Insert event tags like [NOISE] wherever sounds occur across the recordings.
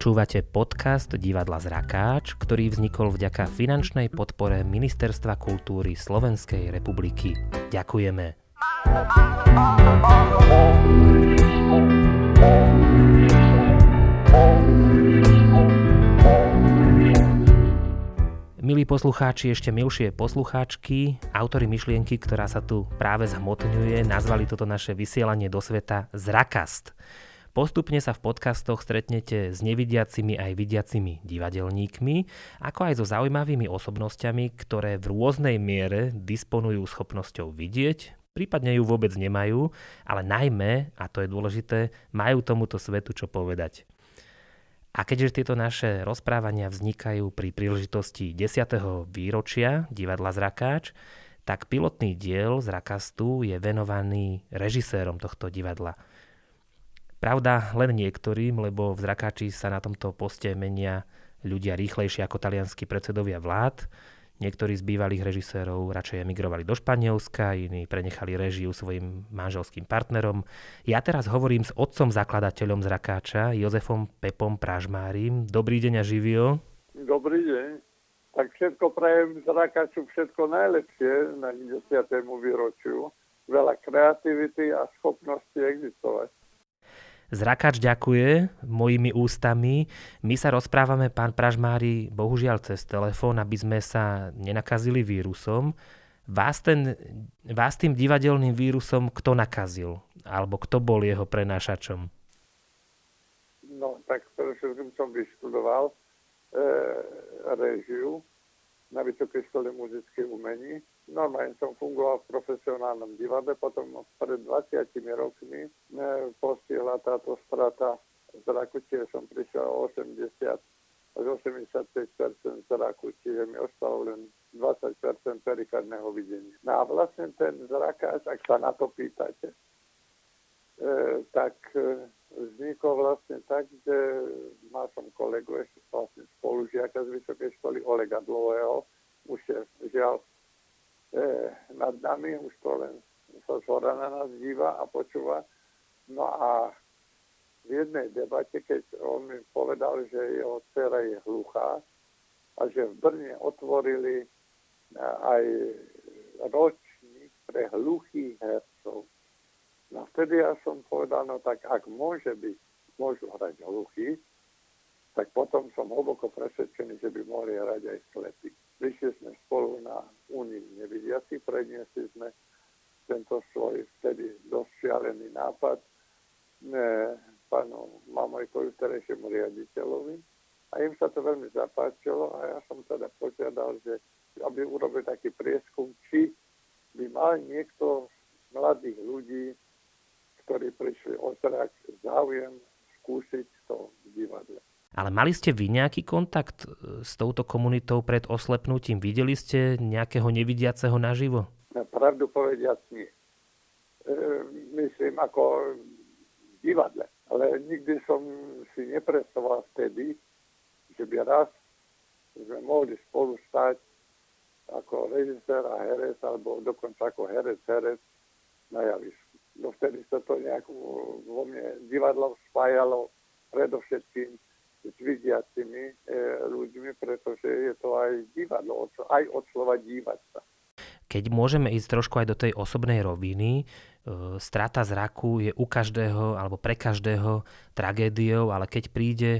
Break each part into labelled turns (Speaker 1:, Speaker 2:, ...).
Speaker 1: Počúvate podcast Divadla Zrakáč, ktorý vznikol vďaka finančnej podpore Ministerstva kultúry Slovenskej republiky. Ďakujeme. Milí poslucháči, ešte milšie poslucháčky, autory myšlienky, ktorá sa tu práve zhmotňuje, nazvali toto naše vysielanie do sveta Zrakast. Postupne sa v podcastoch stretnete s nevidiacimi aj vidiacimi divadelníkmi, ako aj so zaujímavými osobnosťami, ktoré v rôznej miere disponujú schopnosťou vidieť, prípadne ju vôbec nemajú, ale najmä, a to je dôležité, majú tomuto svetu čo povedať. A keďže tieto naše rozprávania vznikajú pri príležitosti 10. výročia divadla Zrakáč, tak pilotný diel Zrakastu je venovaný režisérom tohto divadla – Pravda, len niektorým, lebo v Zrakáči sa na tomto poste menia ľudia rýchlejšie ako talianskí predsedovia vlád. Niektorí z bývalých režisérov radšej emigrovali do Španielska, iní prenechali režiu svojim manželským partnerom. Ja teraz hovorím s otcom zakladateľom Zrakáča, Jozefom Pepom Pražmárim. Dobrý deň a živio.
Speaker 2: Dobrý deň. Tak všetko prajem Zrakáču všetko najlepšie na 10. výročiu. Veľa kreativity a schopnosti existovať.
Speaker 1: Zrakač ďakuje mojimi ústami. My sa rozprávame, pán Pražmári, bohužiaľ cez telefón, aby sme sa nenakazili vírusom. Vás, ten, vás tým divadelným vírusom kto nakazil? Alebo kto bol jeho prenášačom?
Speaker 2: No, tak predovšetkým som vyštudoval e, režiu na Vysokej škole muzických umení normálne som fungoval v profesionálnom divadle, potom pred 20 rokmi e, postihla táto strata zraku, čiže som prišiel o 80 až 85 zraku, čiže mi ostalo len 20 perikardného videnia. No a vlastne ten zrakáč, ak sa na to pýtate, e, tak e, vznikol vlastne tak, že mal som kolegu ešte vlastne spolužiaka z Vysokej školy Olega Dlového, už je žiaľ e, nad nami, už to len sa zhora na nás díva a počúva. No a v jednej debate, keď on mi povedal, že jeho dcera je hluchá a že v Brne otvorili e, aj ročník pre hluchých hercov. No vtedy ja som povedal, no tak ak môže byť, môžu hrať hluchí, tak potom som hlboko presvedčený, že by mohli hrať aj slepí. Prišli sme spolu na Unii nevidiaci, predniesli sme tento svoj vtedy dosť šialený nápad ne, pánu Mamojkovi, terejšiemu riaditeľovi. A im sa to veľmi zapáčilo a ja som teda požiadal, že aby urobil taký prieskum, či by mal niekto mladých ľudí, ktorí prišli o zrak, záujem skúsiť to v divadle.
Speaker 1: Ale mali ste vy nejaký kontakt e, s touto komunitou pred oslepnutím? Videli ste nejakého nevidiaceho naživo?
Speaker 2: Pravdu povediac nie. E, myslím ako v divadle. Ale nikdy som si neprestoval vtedy, že by raz sme mohli spolu stať ako režisér a herec, alebo dokonca ako herec, herec na javisku. No vtedy sa to nejak vo mne divadlo spájalo predovšetkým s vidiacimi e, ľuďmi, pretože je to aj divadlo, aj od slova dívať sa.
Speaker 1: Keď môžeme ísť trošku aj do tej osobnej roviny, e, strata zraku je u každého alebo pre každého tragédiou, ale keď príde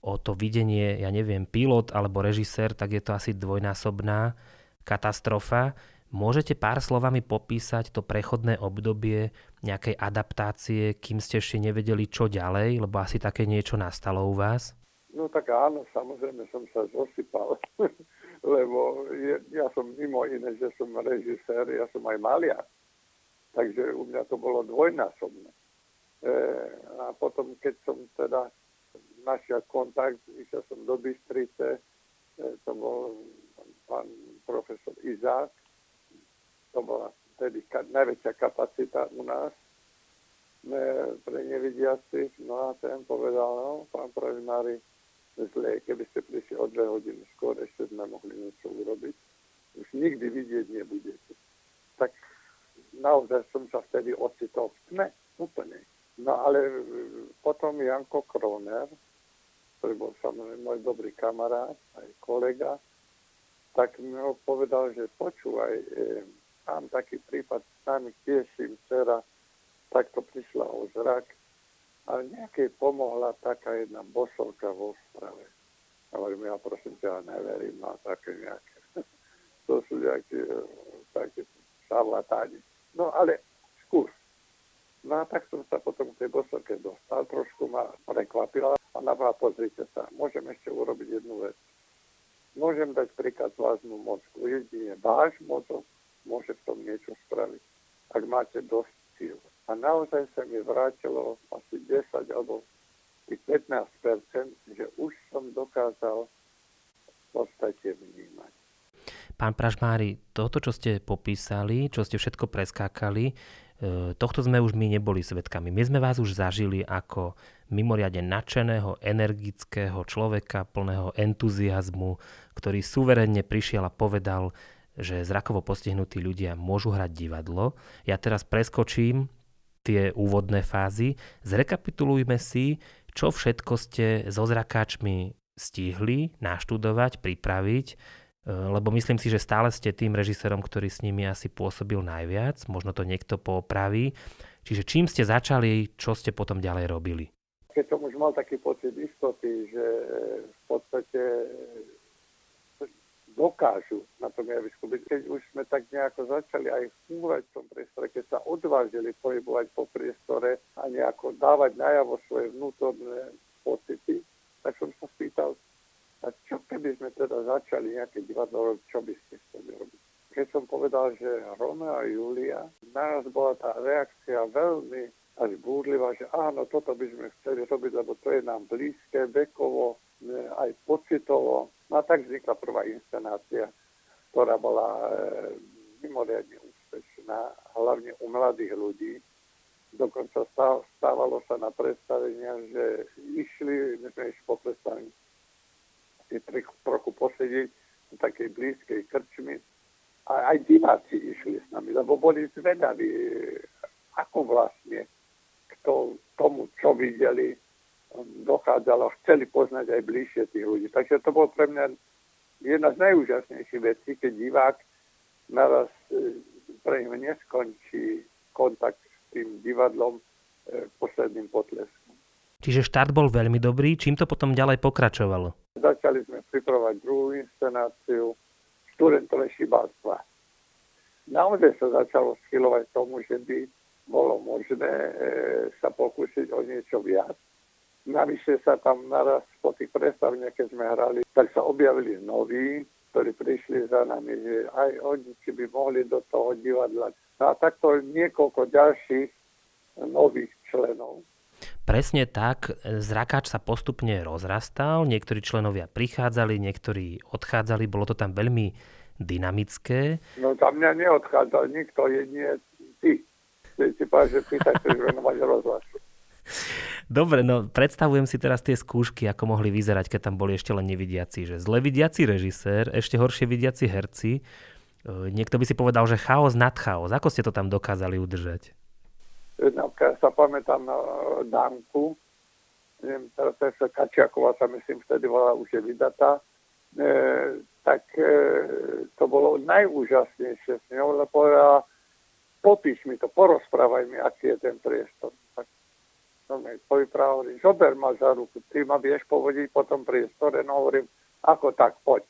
Speaker 1: o to videnie, ja neviem, pilot alebo režisér, tak je to asi dvojnásobná katastrofa. Môžete pár slovami popísať to prechodné obdobie nejakej adaptácie, kým ste ešte nevedeli, čo ďalej, lebo asi také niečo nastalo u vás?
Speaker 2: No tak áno, samozrejme som sa zosypal, [LAUGHS] lebo je, ja som mimo iné, že som režisér, ja som aj maliar. Takže u mňa to bolo dvojnásobné. E, a potom, keď som teda našiel kontakt, išiel som do Bystrice, e, to bol pán profesor Izák, to bola tedy ka- najväčšia kapacita u nás pre nevidiacich. No a ten povedal, no, pán Pražmári, zle, keby ste prišli o dve hodiny skôr, ešte sme mohli niečo urobiť. Už nikdy vidieť nebudete. Tak naozaj som sa vtedy ocitol v tme, úplne. No ale e, potom Janko Kroner ktorý bol samozrejme môj dobrý kamarát, aj kolega, tak mi povedal, že počúvaj, e, mám taký prípad s nami tiež im dcera takto prišla o zrak, ale nejakej pomohla taká jedna bosovka vo Ostrave. Hovorím, ja prosím ťa, neverím na také nejaké. [LAUGHS] to sú nejaké e, také šarlatáni. No ale skús. No a tak som sa potom k tej bosovke dostal, trošku ma prekvapila. Ona bola, pozrite sa, môžem ešte urobiť jednu vec Môžem dať príklad vášmu mozgu. Jedine váš mozog môže v tom niečo spraviť, ak máte dosť síl. A naozaj sa mi vrátilo asi 10 alebo 15 že už som dokázal v podstate vnímať.
Speaker 1: Pán Pražmári, toto, čo ste popísali, čo ste všetko preskákali, E, tohto sme už my neboli svetkami. My sme vás už zažili ako mimoriadne nadšeného, energického človeka, plného entuziasmu, ktorý suverénne prišiel a povedal, že zrakovo postihnutí ľudia môžu hrať divadlo. Ja teraz preskočím tie úvodné fázy. Zrekapitulujme si, čo všetko ste so zrakáčmi stihli naštudovať, pripraviť, Eh, lebo myslím si, že stále ste tým režisérom, ktorý s nimi asi pôsobil najviac, možno to niekto popraví. Čiže čím ste začali, čo ste potom ďalej robili?
Speaker 2: Keď som už mal taký pocit istoty, že v podstate dokážu na tom javisku byť. Keď už sme tak nejako začali aj fungovať v tom priestore, keď sa odvážili pohybovať po priestore a nejako dávať najavo svoje vnútorné pocity, tak som sa spýtal, a čo keby sme teda začali nejaké divadlo robiť, čo by ste chceli robiť? Keď som povedal, že Romeo a Julia, naraz bola tá reakcia veľmi až búrlivá, že áno, toto by sme chceli robiť, lebo to je nám blízke, vekovo, aj pocitovo. No a tak vznikla prvá inscenácia, ktorá bola e, mimoriadne úspešná, hlavne u mladých ľudí. Dokonca stávalo sa na predstavenia, že išli, my sme išli po predstavení si trochu posedieť v takej blízkej krčmi. A aj diváci išli s nami, lebo boli zvedaví, ako vlastne k tomu, čo videli, dochádzalo, chceli poznať aj bližšie tých ľudí. Takže to bolo pre mňa jedna z najúžasnejších vecí, keď divák naraz e, pre ním neskončí kontakt s tým divadlom e, posledným potleskom.
Speaker 1: Čiže štart bol veľmi dobrý, čím to potom ďalej pokračovalo?
Speaker 2: Začali sme pripravovať druhú inscenáciu Studentové šibárstva. Naozaj sa začalo schylovať tomu, že by bolo možné e, sa pokúsiť o niečo viac. Navyše sa tam naraz po tých predstaveniach, keď sme hrali, tak sa objavili noví, ktorí prišli za nami, že aj oni či by mohli do toho divadla. No a takto niekoľko ďalších nových členov
Speaker 1: Presne tak, zrakáč sa postupne rozrastal, niektorí členovia prichádzali, niektorí odchádzali, bolo to tam veľmi dynamické.
Speaker 2: No tam mňa neodchádzal nikto, jedine ty. Ty si povedal, že ty sa chceš venovať rozhlasu.
Speaker 1: Dobre, no predstavujem si teraz tie skúšky, ako mohli vyzerať, keď tam boli ešte len nevidiaci. Že zle vidiaci režisér, ešte horšie vidiaci herci. E, niekto by si povedal, že chaos nad chaos. Ako ste to tam dokázali udržať?
Speaker 2: Napríklad sa pamätám na Danku, neviem, teraz sa Kačiaková sa myslím vtedy volá, už je vydatá, e, tak e, to bolo najúžasnejšie s ňou, lebo povedala, popíš mi to, porozprávaj mi, aký je ten priestor. Tak som jej povyprával, zober ma za ruku, ty ma vieš povodiť po tom priestore, no hovorím, ako tak, poď.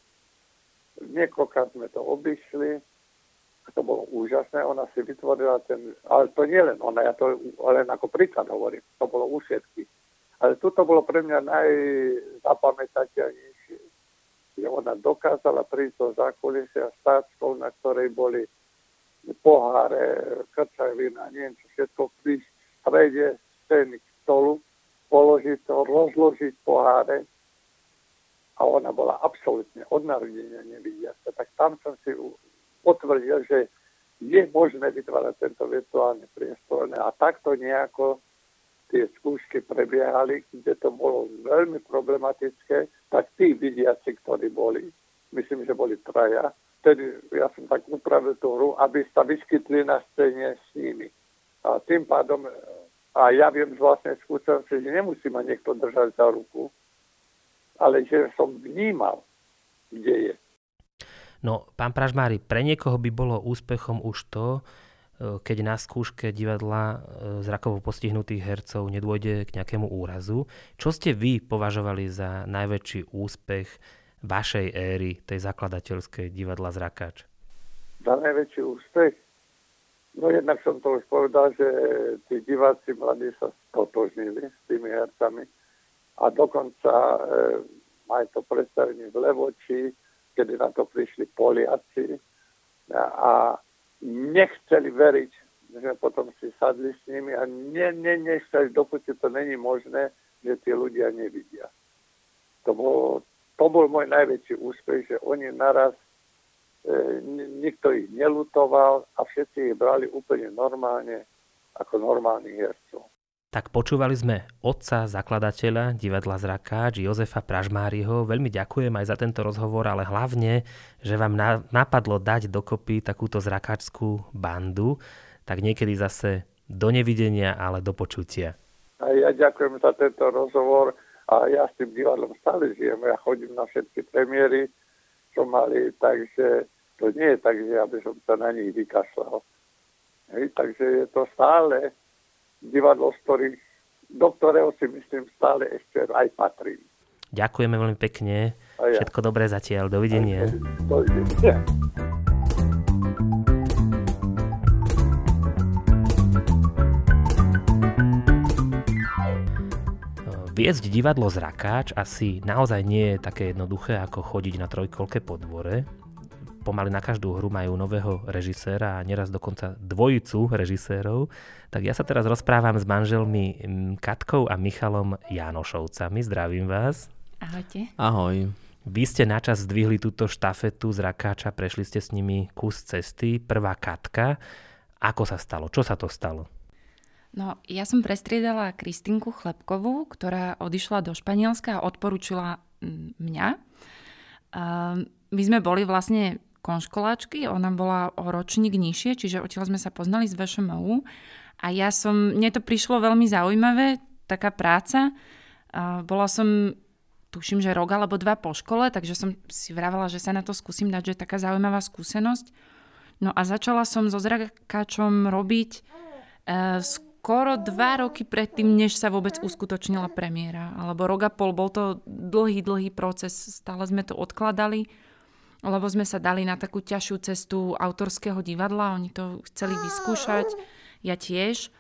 Speaker 2: Niekoľkrát sme to obišli, to bolo úžasné, ona si vytvorila ten, ale to nie len ona, ja to len ako príklad hovorím, to bolo u všetkých. Ale tuto bolo pre mňa najzapamätateľnejšie, ona dokázala prísť do zákulisia stáčkou, na ktorej boli poháre, krčajvina, neviem čo všetko, v strede scény k stolu, položiť to, rozložiť poháre, a ona bola absolútne od narodenia nevidiaca. Tak tam som si potvrdil, že je možné vytvárať tento virtuálny priestor a takto nejako tie skúšky prebiehali, kde to bolo veľmi problematické, tak tí vidiaci, ktorí boli, myslím, že boli traja, vtedy ja som tak upravil tú hru, aby sa vyskytli na scéne s nimi. A tým pádom, a ja viem z vlastnej skúsenosti, že nemusí ma niekto držať za ruku, ale že som vnímal, kde je.
Speaker 1: No, pán Pražmári, pre niekoho by bolo úspechom už to, e, keď na skúške divadla e, zrakovo postihnutých hercov nedôjde k nejakému úrazu. Čo ste vy považovali za najväčší úspech vašej éry, tej zakladateľskej divadla Zrakáč?
Speaker 2: Za najväčší úspech? No jednak som to už povedal, že tí diváci mladí sa stotožnili s tými hercami a dokonca e, aj to predstavenie v Levoči, kedy na to prišli Poliaci a nechceli veriť, že potom si sadli s nimi a ne, ne, nechceli, dokud to není možné, že tí ľudia nevidia. To bol, to bol môj najväčší úspech, že oni naraz, e, nikto ich nelutoval a všetci ich brali úplne normálne, ako normálnych hercov.
Speaker 1: Tak počúvali sme otca zakladateľa divadla Zrakáč, Jozefa Pražmáriho. Veľmi ďakujem aj za tento rozhovor, ale hlavne, že vám napadlo dať dokopy takúto zrakáčskú bandu. Tak niekedy zase do nevidenia, ale do počutia.
Speaker 2: A ja ďakujem za tento rozhovor a ja s tým divadlom stále žijem. Ja chodím na všetky premiéry, čo mali, takže to nie je tak, že aby som sa na nich vykašľal. Hej, takže je to stále divadlo, z ktorých, do ktorého si myslím stále ešte aj patrím.
Speaker 1: Ďakujeme veľmi pekne. Ja. Všetko dobré zatiaľ. Dovidenia.
Speaker 2: Dovidenia.
Speaker 1: Viesť divadlo Zrakáč asi naozaj nie je také jednoduché ako chodiť na trojkolke po dvore pomaly na každú hru majú nového režiséra a neraz dokonca dvojicu režisérov. Tak ja sa teraz rozprávam s manželmi Katkou a Michalom Jánošovcami. Zdravím vás.
Speaker 3: Ahojte.
Speaker 4: Ahoj.
Speaker 1: Vy ste načas zdvihli túto štafetu z Rakáča, prešli ste s nimi kus cesty. Prvá Katka. Ako sa stalo? Čo sa to stalo?
Speaker 3: No, ja som prestriedala Kristinku Chlebkovú, ktorá odišla do Španielska a odporúčila mňa. My sme boli vlastne konškoláčky, ona bola o ročník nižšie, čiže odtiaľ sme sa poznali z VŠMU a ja som, mne to prišlo veľmi zaujímavé, taká práca. Bola som, tuším, že rok alebo dva po škole, takže som si vravala, že sa na to skúsim dať, že je taká zaujímavá skúsenosť. No a začala som so zrakačom robiť e, skoro dva roky predtým, než sa vôbec uskutočnila premiéra. Alebo rok a pol, bol to dlhý, dlhý proces, stále sme to odkladali lebo sme sa dali na takú ťažšiu cestu autorského divadla, oni to chceli vyskúšať, ja tiež.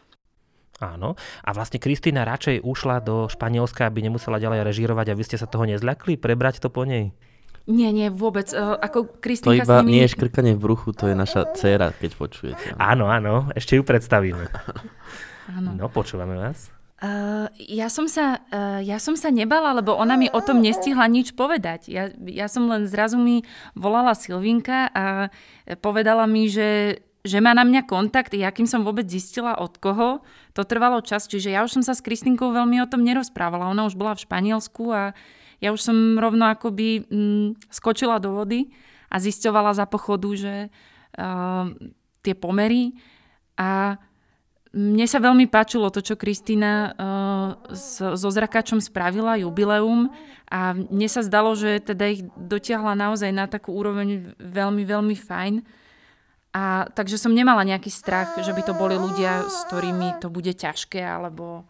Speaker 1: Áno. A vlastne Kristýna radšej ušla do Španielska, aby nemusela ďalej režírovať a vy ste sa toho nezľakli? Prebrať to po nej?
Speaker 3: Nie, nie, vôbec. Uh, ako Kristýnka
Speaker 4: to iba
Speaker 3: nimi...
Speaker 4: nie je škrkanie v bruchu, to je naša dcéra, keď počujete.
Speaker 1: Áno, áno, ešte ju predstavíme. [LAUGHS] áno. No, počúvame vás.
Speaker 3: Uh, ja, som sa, uh, ja som sa nebala, lebo ona mi o tom nestihla nič povedať. Ja, ja som len zrazu mi volala Silvinka a povedala mi, že, že má na mňa kontakt. Ja kým som vôbec zistila od koho, to trvalo čas. Čiže ja už som sa s Kristinkou veľmi o tom nerozprávala. Ona už bola v Španielsku a ja už som rovno akoby mm, skočila do vody a zisťovala za pochodu, že uh, tie pomery a mne sa veľmi páčilo to, čo Kristýna uh, so zrakačom spravila, jubileum a mne sa zdalo, že teda ich dotiahla naozaj na takú úroveň veľmi, veľmi fajn. A takže som nemala nejaký strach, že by to boli ľudia, s ktorými to bude ťažké, alebo...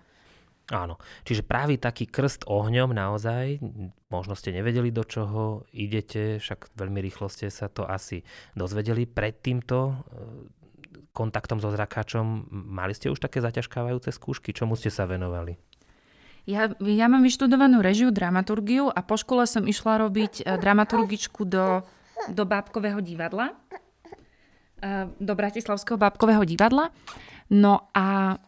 Speaker 1: Áno, čiže práve taký krst ohňom naozaj, možno ste nevedeli, do čoho idete, však veľmi rýchlo ste sa to asi dozvedeli pred týmto kontaktom so zrakáčom. Mali ste už také zaťažkávajúce skúšky? Čomu ste sa venovali?
Speaker 3: Ja, ja mám vyštudovanú režiu, dramaturgiu a po škole som išla robiť uh, dramaturgičku do, do Bábkového divadla. Uh, do Bratislavského Bábkového divadla. No a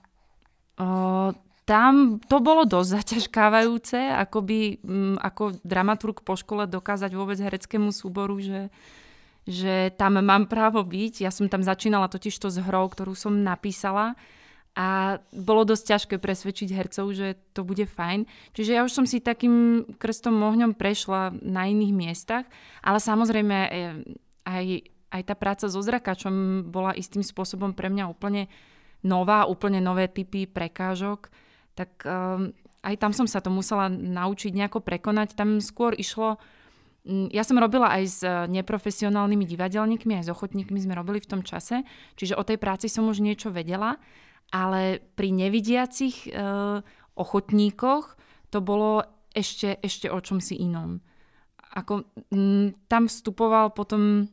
Speaker 3: uh, tam to bolo dosť zaťažkávajúce, akoby, um, ako dramaturg po škole dokázať vôbec hereckému súboru, že, že tam mám právo byť. Ja som tam začínala totiž to s hrou, ktorú som napísala a bolo dosť ťažké presvedčiť hercov, že to bude fajn. Čiže ja už som si takým krstom ohňom prešla na iných miestach, ale samozrejme e, aj, aj tá práca so zrakačom bola istým spôsobom pre mňa úplne nová, úplne nové typy prekážok. Tak um, aj tam som sa to musela naučiť nejako prekonať. Tam skôr išlo, ja som robila aj s neprofesionálnymi divadelníkmi, aj s ochotníkmi sme robili v tom čase, čiže o tej práci som už niečo vedela, ale pri nevidiacich e, ochotníkoch to bolo ešte, ešte o čom si inom. Ako, m, mm, tam vstupoval potom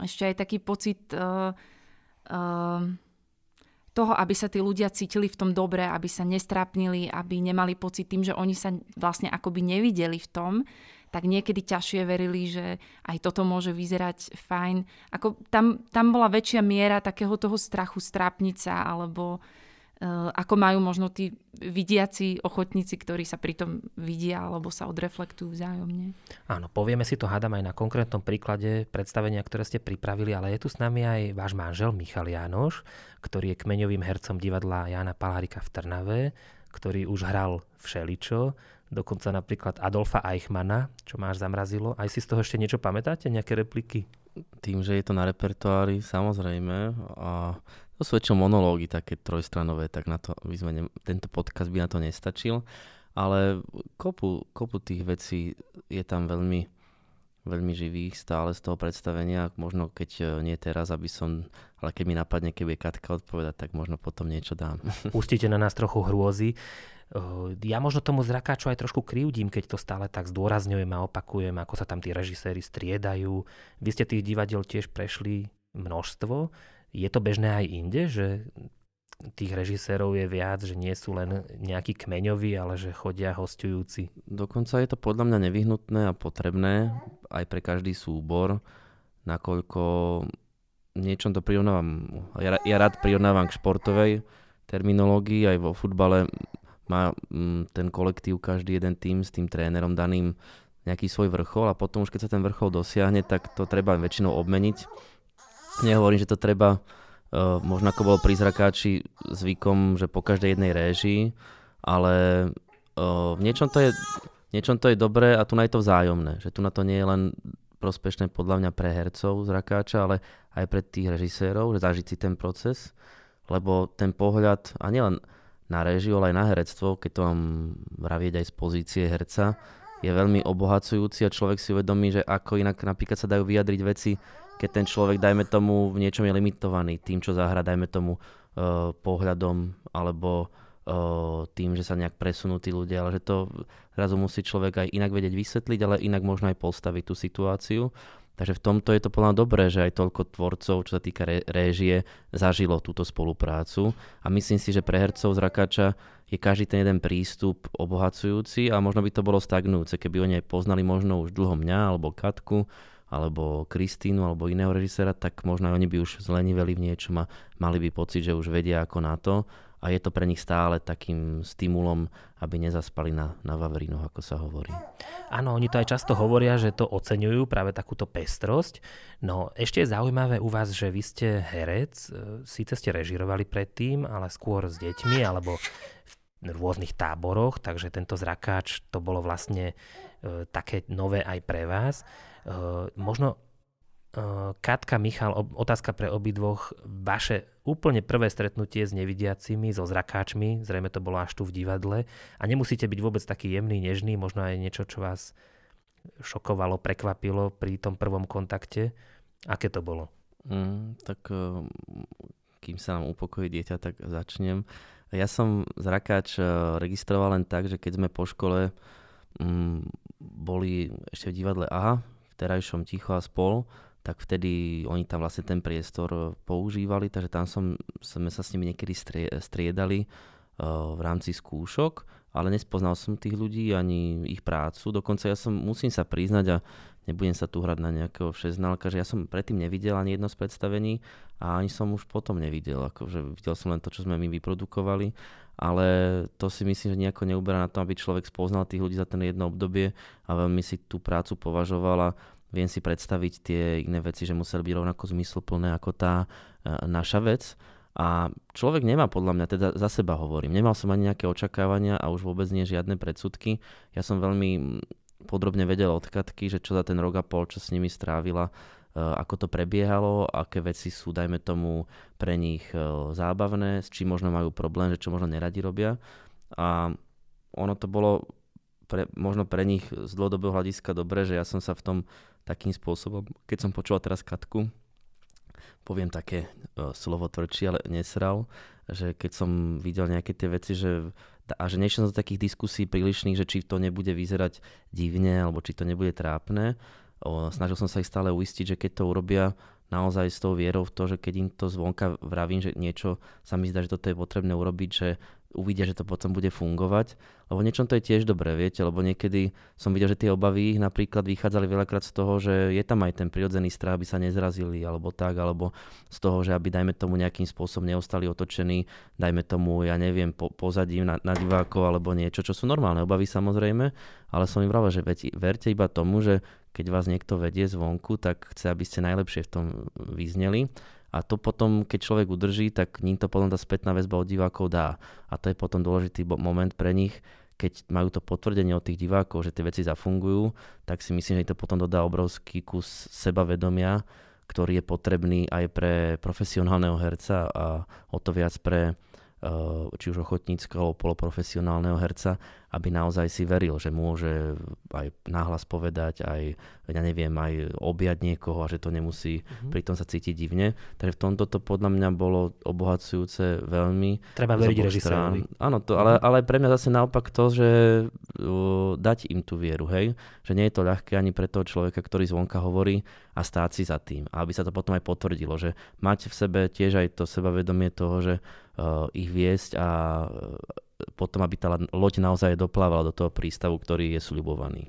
Speaker 3: ešte aj taký pocit uh, uh, toho, aby sa tí ľudia cítili v tom dobre, aby sa nestrápnili, aby nemali pocit tým, že oni sa vlastne akoby nevideli v tom, tak niekedy ťažšie verili, že aj toto môže vyzerať fajn. Ako tam, tam bola väčšia miera takého toho strachu strápnica alebo Eh, ako majú možno tí vidiaci ochotníci, ktorí sa pritom vidia alebo sa odreflektujú vzájomne.
Speaker 1: Áno, povieme si to hádam aj na konkrétnom príklade predstavenia, ktoré ste pripravili, ale je tu s nami aj váš manžel Michal Jánoš, ktorý je kmeňovým hercom divadla Jana Palárika v Trnave, ktorý už hral všeličo, dokonca napríklad Adolfa Eichmana, čo máš zamrazilo. Aj si z toho ešte niečo pamätáte, nejaké repliky?
Speaker 4: Tým, že je to na repertoári, samozrejme. A to sú väčšinou monológy také trojstranové, tak na to by sme ne, tento podcast by na to nestačil. Ale kopu, kopu tých vecí je tam veľmi, veľmi živých stále z toho predstavenia. Možno keď e, nie teraz, aby som, ale keď mi napadne, je Katka odpovedať, tak možno potom niečo dám.
Speaker 1: Pustíte na nás trochu hrôzy. E, ja možno tomu zrakáču aj trošku krivdím, keď to stále tak zdôrazňujem a opakujem, ako sa tam tí režiséri striedajú. Vy ste tých divadiel tiež prešli množstvo. Je to bežné aj inde, že tých režisérov je viac, že nie sú len nejakí kmeňoví, ale že chodia hostujúci.
Speaker 4: Dokonca je to podľa mňa nevyhnutné a potrebné aj pre každý súbor, nakoľko niečom to prirovnávam, ja, ja rád prirovnávam k športovej terminológii, aj vo futbale má mm, ten kolektív, každý jeden tým s tým trénerom daným nejaký svoj vrchol a potom už keď sa ten vrchol dosiahne, tak to treba väčšinou obmeniť Nehovorím, že to treba, uh, možno ako bolo pri zrakáči zvykom, že po každej jednej réžii, ale uh, v niečom to je niečom to je dobré a tu na je to vzájomné. Že tu na to nie je len prospešné podľa mňa pre hercov zrakáča, ale aj pre tých režisérov, že zažiť si ten proces, lebo ten pohľad, a nielen na režiu, ale aj na herectvo, keď to mám vravieť aj z pozície herca, je veľmi obohacujúci a človek si uvedomí, že ako inak napríklad sa dajú vyjadriť veci keď ten človek, dajme tomu, v niečom je limitovaný tým, čo zahra, dajme tomu uh, pohľadom alebo uh, tým, že sa nejak presunú tí ľudia, ale že to zrazu musí človek aj inak vedieť vysvetliť, ale inak možno aj postaviť tú situáciu. Takže v tomto je to plná dobré, že aj toľko tvorcov, čo sa týka ré- réžie, zažilo túto spoluprácu. A myslím si, že pre hercov z Rakáča je každý ten jeden prístup obohacujúci a možno by to bolo stagnujúce, keby oni aj poznali možno už dlho mňa alebo Katku, alebo Kristínu alebo iného režisera, tak možno oni by už zleniveli v niečom a mali by pocit, že už vedia ako na to a je to pre nich stále takým stimulom, aby nezaspali na, na Vavrinoch, ako sa hovorí.
Speaker 1: Áno, oni to aj často hovoria, že to oceňujú, práve takúto pestrosť. No ešte je zaujímavé u vás, že vy ste herec, e, síce ste režirovali predtým, ale skôr s deťmi alebo v rôznych táboroch, takže tento zrakáč to bolo vlastne e, také nové aj pre vás. Uh, možno Katka, Michal, otázka pre obidvoch. Vaše úplne prvé stretnutie s nevidiacimi, so zrakáčmi, zrejme to bolo až tu v divadle. A nemusíte byť vôbec taký jemný, nežný, možno aj niečo, čo vás šokovalo, prekvapilo pri tom prvom kontakte. Aké to bolo?
Speaker 4: Mm, tak uh, kým sa nám upokojí dieťa, tak začnem. Ja som zrakáč registroval len tak, že keď sme po škole um, boli ešte v divadle AHA, terajšom Ticho a spol, tak vtedy oni tam vlastne ten priestor e, používali, takže tam som, sme sa s nimi niekedy strie, striedali uh, v rámci skúšok, ale nespoznal som tých ľudí ani ich prácu. Dokonca ja som, musím sa priznať a nebudem sa tu hrať na nejakého všeznalka, že ja som predtým nevidel ani jedno z predstavení a ani som už potom nevidel. Akože videl som len to, čo sme my vyprodukovali, ale to si myslím, že nejako neuberá na to, aby človek spoznal tých ľudí za ten jedno obdobie a veľmi si tú prácu považoval a viem si predstaviť tie iné veci, že museli byť rovnako zmysluplné ako tá e, naša vec. A človek nemá podľa mňa, teda za seba hovorím, nemal som ani nejaké očakávania a už vôbec nie žiadne predsudky. Ja som veľmi podrobne vedel od Katky, že čo za ten rok a pol, čo s nimi strávila, e, ako to prebiehalo, aké veci sú, dajme tomu, pre nich e, zábavné, s čím možno majú problém, že čo možno neradi robia. A ono to bolo pre, možno pre nich z dlhodobého hľadiska dobre, že ja som sa v tom takým spôsobom, keď som počúval teraz Katku, poviem také uh, slovo tvrdšie, ale nesral, že keď som videl nejaké tie veci, že a že nešiel do takých diskusí prílišných, že či to nebude vyzerať divne, alebo či to nebude trápne. O, snažil som sa ich stále uistiť, že keď to urobia naozaj s tou vierou v to, že keď im to zvonka vravím, že niečo sa mi zdá, že toto je potrebné urobiť, že uvidia, že to potom bude fungovať. Lebo niečom to je tiež dobré, viete, lebo niekedy som videl, že tie obavy napríklad vychádzali veľakrát z toho, že je tam aj ten prirodzený strach, aby sa nezrazili, alebo tak, alebo z toho, že aby, dajme tomu, nejakým spôsobom neostali otočení, dajme tomu, ja neviem, po, pozadím na, na divákov, alebo niečo, čo sú normálne obavy samozrejme, ale som im vravel, že veď, verte iba tomu, že keď vás niekto vedie zvonku, tak chce, aby ste najlepšie v tom vyzneli a to potom, keď človek udrží, tak ním to potom tá spätná väzba od divákov dá. A to je potom dôležitý moment pre nich, keď majú to potvrdenie od tých divákov, že tie veci zafungujú, tak si myslím, že to potom dodá obrovský kus sebavedomia, ktorý je potrebný aj pre profesionálneho herca a o to viac pre či už ochotníckého poloprofesionálneho herca, aby naozaj si veril, že môže aj náhlas povedať, aj, ja neviem, aj objať niekoho a že to nemusí mm-hmm. pri tom sa cítiť divne. Takže v tomto to podľa mňa bolo obohacujúce veľmi.
Speaker 1: Treba veriť režisérovi.
Speaker 4: Áno, to, ale, mhm. ale pre mňa zase naopak to, že uh, dať im tú vieru, hej, že nie je to ľahké ani pre toho človeka, ktorý zvonka hovorí a stáť si za tým. A aby sa to potom aj potvrdilo, že máte v sebe tiež aj to sebavedomie toho, že ich viesť a uh, potom, aby tá loď naozaj doplávala do toho prístavu, ktorý je sľubovaný.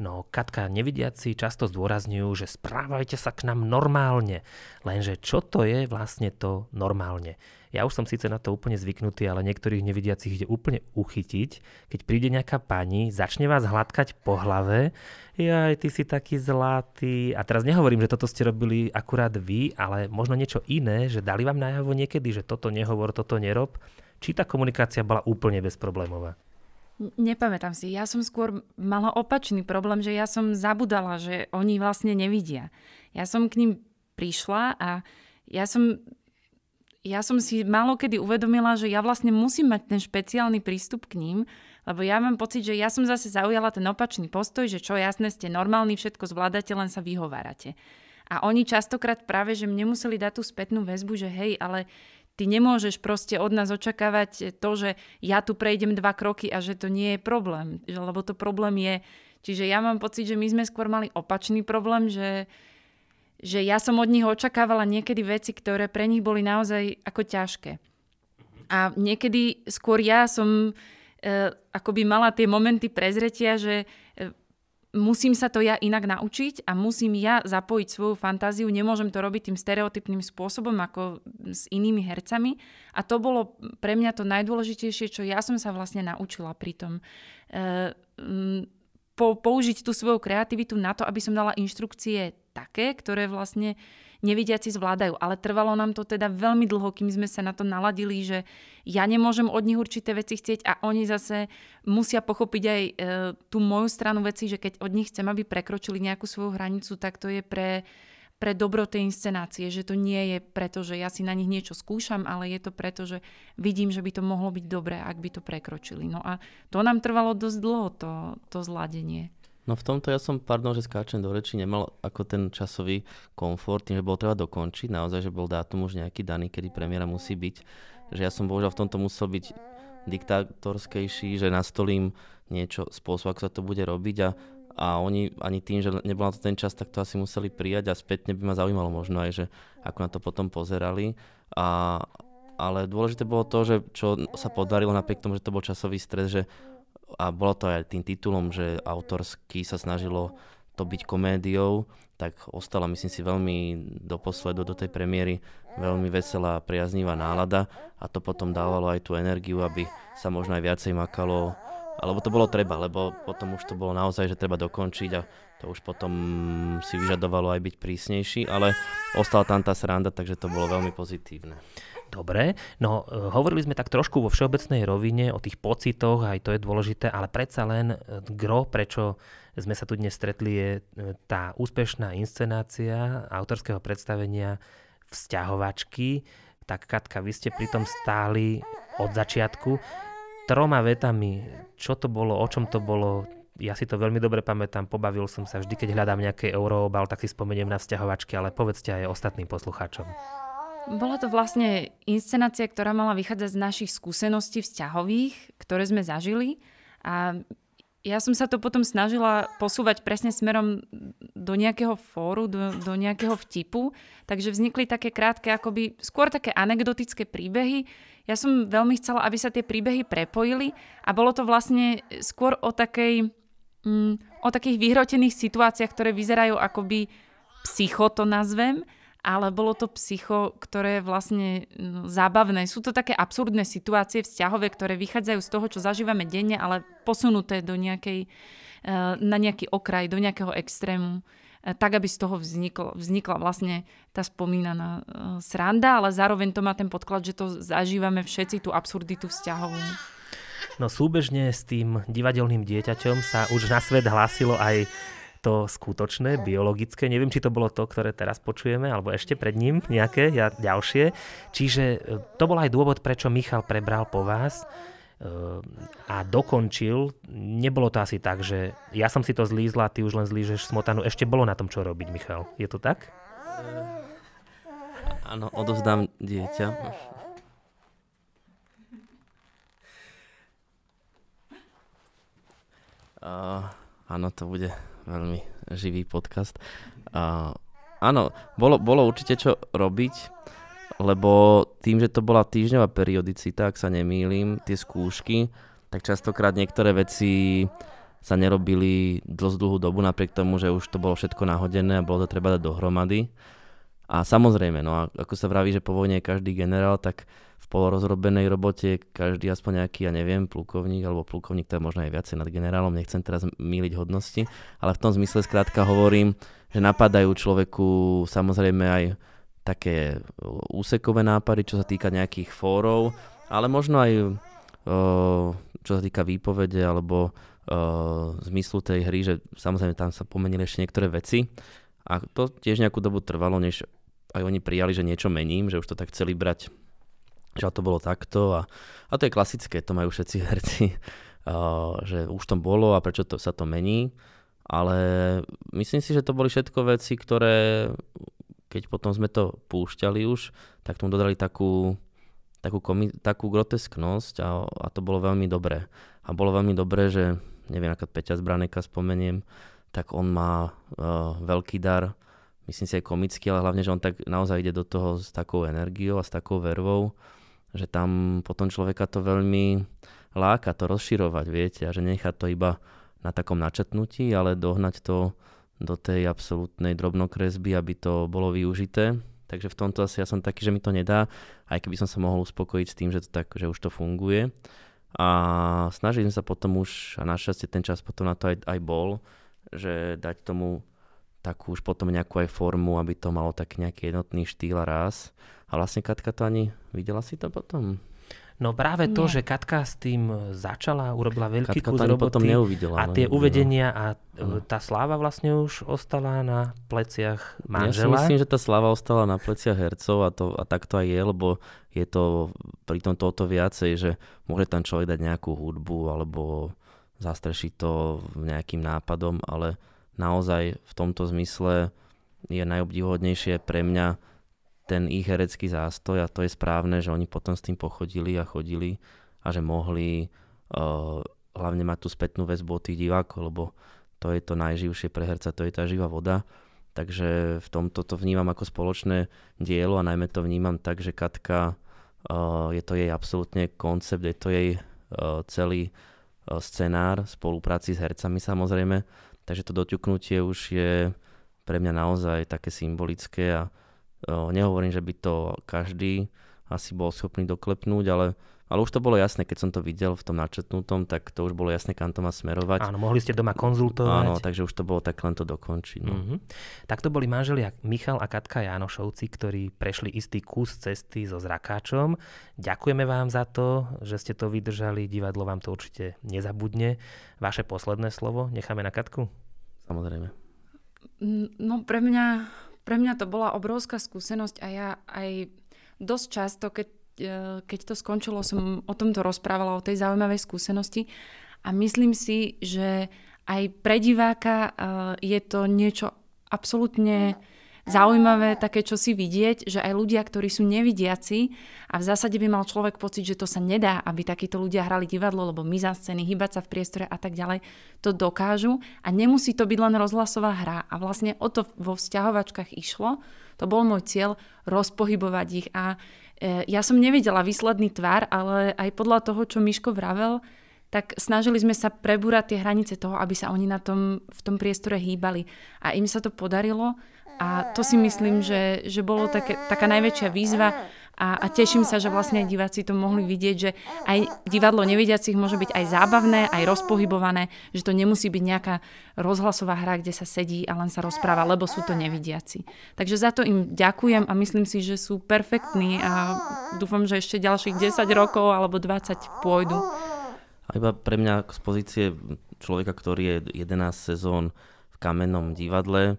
Speaker 1: No, Katka, nevidiaci často zdôrazňujú, že správajte sa k nám normálne. Lenže čo to je vlastne to normálne? Ja už som síce na to úplne zvyknutý, ale niektorých nevidiacich ide úplne uchytiť, keď príde nejaká pani, začne vás hladkať po hlave, jaj, ty si taký zlatý. A teraz nehovorím, že toto ste robili akurát vy, ale možno niečo iné, že dali vám najavo niekedy, že toto nehovor, toto nerob. Či tá komunikácia bola úplne bezproblémová?
Speaker 3: Nepamätám si. Ja som skôr mala opačný problém, že ja som zabudala, že oni vlastne nevidia. Ja som k ním prišla a ja som, ja som si málo kedy uvedomila, že ja vlastne musím mať ten špeciálny prístup k ním, lebo ja mám pocit, že ja som zase zaujala ten opačný postoj, že čo jasné, ste normálni, všetko zvládate, len sa vyhovárate. A oni častokrát práve, že mne museli dať tú spätnú väzbu, že hej, ale Ty nemôžeš proste od nás očakávať to, že ja tu prejdem dva kroky a že to nie je problém, lebo to problém je. Čiže ja mám pocit, že my sme skôr mali opačný problém, že, že ja som od nich očakávala niekedy veci, ktoré pre nich boli naozaj ako ťažké. A niekedy skôr ja som e, akoby mala tie momenty prezretia, že musím sa to ja inak naučiť a musím ja zapojiť svoju fantáziu. Nemôžem to robiť tým stereotypným spôsobom ako s inými hercami. A to bolo pre mňa to najdôležitejšie, čo ja som sa vlastne naučila pri tom. E, po, použiť tú svoju kreativitu na to, aby som dala inštrukcie také, ktoré vlastne nevidiaci zvládajú. Ale trvalo nám to teda veľmi dlho, kým sme sa na to naladili, že ja nemôžem od nich určité veci chcieť a oni zase musia pochopiť aj e, tú moju stranu veci, že keď od nich chcem, aby prekročili nejakú svoju hranicu, tak to je pre pre dobro tej inscenácie, že to nie je preto, že ja si na nich niečo skúšam, ale je to preto, že vidím, že by to mohlo byť dobré, ak by to prekročili. No a to nám trvalo dosť dlho, to, to zladenie.
Speaker 4: No v tomto ja som, pardon, že skáčem do reči, nemal ako ten časový komfort, tým, že bol treba dokončiť, naozaj, že bol dátum už nejaký daný, kedy premiéra musí byť. Že ja som bohužiaľ v tomto musel byť diktátorskejší, že nastolím niečo, spôsob, ako sa to bude robiť a, a oni ani tým, že nebol na to ten čas, tak to asi museli prijať a spätne by ma zaujímalo možno aj, že ako na to potom pozerali. A, ale dôležité bolo to, že čo sa podarilo napriek tomu, že to bol časový stres, že a bolo to aj tým titulom, že autorsky sa snažilo to byť komédiou, tak ostala myslím si veľmi do posledu, do tej premiéry veľmi veselá, priaznivá nálada a to potom dávalo aj tú energiu, aby sa možno aj viacej makalo, alebo to bolo treba, lebo potom už to bolo naozaj, že treba dokončiť a to už potom si vyžadovalo aj byť prísnejší, ale ostala tam tá sranda, takže to bolo veľmi pozitívne.
Speaker 1: Dobre, no e, hovorili sme tak trošku vo všeobecnej rovine o tých pocitoch, aj to je dôležité, ale predsa len e, gro, prečo sme sa tu dnes stretli, je e, tá úspešná inscenácia autorského predstavenia Vzťahovačky. Tak Katka, vy ste pri tom stáli od začiatku. troma vetami, čo to bolo, o čom to bolo, ja si to veľmi dobre pamätám, pobavil som sa vždy, keď hľadám nejaké euroobal, tak si spomeniem na vzťahovačky, ale povedzte aj ostatným poslucháčom.
Speaker 3: Bola to vlastne inscenácia, ktorá mala vychádzať z našich skúseností vzťahových, ktoré sme zažili. A ja som sa to potom snažila posúvať presne smerom do nejakého fóru, do, do nejakého vtipu. Takže vznikli také krátke, akoby skôr také anekdotické príbehy. Ja som veľmi chcela, aby sa tie príbehy prepojili a bolo to vlastne skôr o takej mm, o takých vyhrotených situáciách, ktoré vyzerajú akoby psycho, to nazvem, ale bolo to psycho, ktoré je vlastne no, zábavné. Sú to také absurdné situácie vzťahové, ktoré vychádzajú z toho, čo zažívame denne, ale posunuté do nejakej, eh, na nejaký okraj, do nejakého extrému eh, tak, aby z toho vzniklo, vznikla vlastne tá spomínaná eh, sranda, ale zároveň to má ten podklad, že to zažívame všetci, tú absurditu vzťahovú.
Speaker 1: No súbežne s tým divadelným dieťaťom sa už na svet hlásilo aj to skutočné, biologické. Neviem, či to bolo to, ktoré teraz počujeme, alebo ešte pred ním nejaké ja, ďalšie. Čiže e, to bol aj dôvod, prečo Michal prebral po vás e, a dokončil. Nebolo to asi tak, že ja som si to zlízla, ty už len zlížeš smotanu. Ešte bolo na tom, čo robiť, Michal. Je to tak?
Speaker 4: Áno, odovzdám dieťa. [LAUGHS] Uh, áno, to bude veľmi živý podcast. Uh, áno, bolo, bolo určite čo robiť, lebo tým, že to bola týždňová periodicita, ak sa nemýlim, tie skúšky, tak častokrát niektoré veci sa nerobili dosť dlhú dobu, napriek tomu, že už to bolo všetko nahodené a bolo to treba dať dohromady. A samozrejme, no a ako sa vraví, že po vojne je každý generál, tak polorozrobenej robote každý aspoň nejaký, ja neviem, plukovník alebo plukovník, to je možno aj viacej nad generálom, nechcem teraz míliť hodnosti, ale v tom zmysle skrátka hovorím, že napadajú človeku samozrejme aj také úsekové nápady, čo sa týka nejakých fórov, ale možno aj čo sa týka výpovede alebo zmyslu tej hry, že samozrejme tam sa pomenili ešte niektoré veci. A to tiež nejakú dobu trvalo, než aj oni prijali, že niečo mením, že už to tak chceli brať že to bolo takto a, a to je klasické, to majú všetci herci, [LAUGHS] že už to bolo a prečo to, sa to mení, ale myslím si, že to boli všetko veci, ktoré keď potom sme to púšťali už, tak tomu dodali takú, takú, komi- takú grotesknosť a, a to bolo veľmi dobré. A bolo veľmi dobré, že neviem, ako Peťa Zbraneka spomeniem, tak on má uh, veľký dar, myslím si aj komický, ale hlavne, že on tak naozaj ide do toho s takou energiou a s takou vervou že tam potom človeka to veľmi láka to rozširovať, viete, a že nechať to iba na takom načetnutí, ale dohnať to do tej absolútnej drobnokresby, aby to bolo využité. Takže v tomto asi ja som taký, že mi to nedá, aj keby som sa mohol uspokojiť s tým, že, to tak, že už to funguje. A snažím sa potom už, a našťastie ten čas potom na to aj, aj bol, že dať tomu takú už potom nejakú aj formu, aby to malo tak nejaký jednotný štýl a ráz. A vlastne Katka to ani, videla si to potom?
Speaker 1: No práve to, Nie. že Katka s tým začala, urobila veľký
Speaker 4: Katka
Speaker 1: kus roboty
Speaker 4: potom neuvidela,
Speaker 1: a tie no, uvedenia a no. tá sláva vlastne už ostala na pleciach manžela.
Speaker 4: Ja si myslím, že tá sláva ostala na pleciach hercov a, to, a tak to aj je, lebo je to pri tom toto viacej, že môže tam človek dať nejakú hudbu alebo zastrešiť to nejakým nápadom, ale naozaj v tomto zmysle je najobdivhodnejšie pre mňa ten ich herecký zástoj a to je správne, že oni potom s tým pochodili a chodili a že mohli uh, hlavne mať tú spätnú väzbu od tých divákov, lebo to je to najživšie pre herca, to je tá živá voda. Takže v tomto to vnímam ako spoločné dielo a najmä to vnímam tak, že Katka uh, je to jej absolútne koncept, je to jej uh, celý uh, scenár spolupráci s hercami samozrejme, takže to doťuknutie už je pre mňa naozaj také symbolické a Nehovorím, že by to každý asi bol schopný doklepnúť, ale, ale už to bolo jasné, keď som to videl v tom načetnutom, tak to už bolo jasné, kam to má smerovať.
Speaker 1: Áno, mohli ste doma konzultovať.
Speaker 4: Áno, takže už to bolo tak len to dokončiť. No. Mm-hmm.
Speaker 1: Tak to boli manželia Michal a Katka Jánošovci, ktorí prešli istý kus cesty so zrakáčom. Ďakujeme vám za to, že ste to vydržali, divadlo vám to určite nezabudne. Vaše posledné slovo necháme na Katku?
Speaker 4: Samozrejme.
Speaker 3: No pre mňa pre mňa to bola obrovská skúsenosť a ja aj dosť často, keď keď to skončilo, som o tomto rozprávala, o tej zaujímavej skúsenosti. A myslím si, že aj pre diváka je to niečo absolútne zaujímavé také, čo si vidieť, že aj ľudia, ktorí sú nevidiaci a v zásade by mal človek pocit, že to sa nedá, aby takíto ľudia hrali divadlo, lebo my za scény, hýbať sa v priestore a tak ďalej, to dokážu a nemusí to byť len rozhlasová hra. A vlastne o to vo vzťahovačkách išlo, to bol môj cieľ, rozpohybovať ich a e, ja som nevidela výsledný tvar, ale aj podľa toho, čo Miško vravel, tak snažili sme sa prebúrať tie hranice toho, aby sa oni na tom, v tom priestore hýbali. A im sa to podarilo a to si myslím, že, že bolo také, taká najväčšia výzva a, a teším sa, že vlastne aj diváci to mohli vidieť, že aj divadlo nevidiacich môže byť aj zábavné, aj rozpohybované, že to nemusí byť nejaká rozhlasová hra, kde sa sedí a len sa rozpráva, lebo sú to nevidiaci. Takže za to im ďakujem a myslím si, že sú perfektní a dúfam, že ešte ďalších 10 rokov alebo 20 pôjdu.
Speaker 4: A iba pre mňa z pozície človeka, ktorý je 11 sezón v kamennom divadle,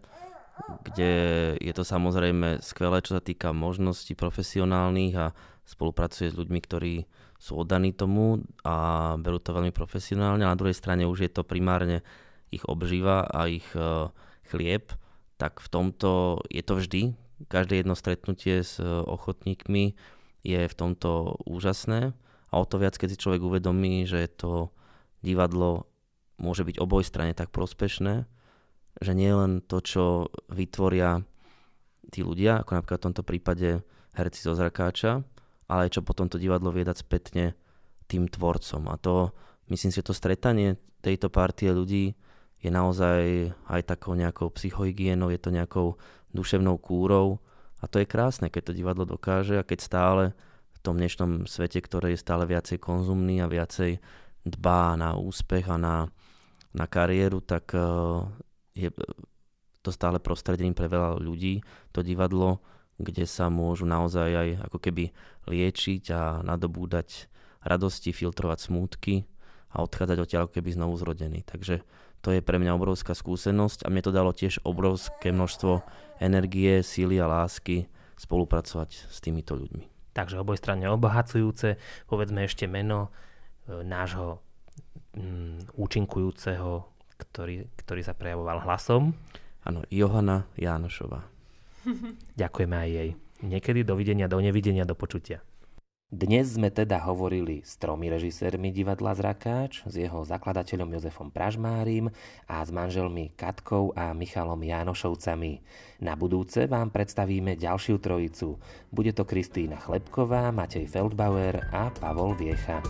Speaker 4: kde je to samozrejme skvelé, čo sa týka možností profesionálnych a spolupracuje s ľuďmi, ktorí sú oddaní tomu a berú to veľmi profesionálne. A na druhej strane už je to primárne ich obživa a ich e, chlieb, tak v tomto je to vždy. Každé jedno stretnutie s e, ochotníkmi je v tomto úžasné a o to viac, keď si človek uvedomí, že to divadlo môže byť oboj strane tak prospešné, že nie len to, čo vytvoria tí ľudia, ako napríklad v tomto prípade herci zo Zrkáča, ale aj čo potom to divadlo vie dať spätne tým tvorcom. A to, myslím si, že to stretanie tejto partie ľudí je naozaj aj takou nejakou psychohygienou, je to nejakou duševnou kúrou a to je krásne, keď to divadlo dokáže a keď stále v tom dnešnom svete, ktorý je stále viacej konzumný a viacej dbá na úspech a na, na kariéru, tak uh, je to stále prostredím pre veľa ľudí, to divadlo, kde sa môžu naozaj aj ako keby liečiť a nadobúdať radosti, filtrovať smútky a odchádzať odtiaľ ako keby znovu zrodený. Takže to je pre mňa obrovská skúsenosť a mne to dalo tiež obrovské množstvo energie, síly a lásky spolupracovať s týmito ľuďmi.
Speaker 1: Takže obojstranne obohacujúce, povedzme ešte meno e, nášho mm, účinkujúceho ktorý, ktorý sa prejavoval hlasom.
Speaker 4: Áno, Johana Jánošová.
Speaker 1: Ďakujeme aj jej. Niekedy dovidenia, do nevidenia, do počutia. Dnes sme teda hovorili s tromi režisérmi divadla Zrakáč, s jeho zakladateľom Jozefom Pražmárim a s manželmi Katkou a Michalom Jánošovcami. Na budúce vám predstavíme ďalšiu trojicu. Bude to Kristýna Chlebková, Matej Feldbauer a Pavol Viecha.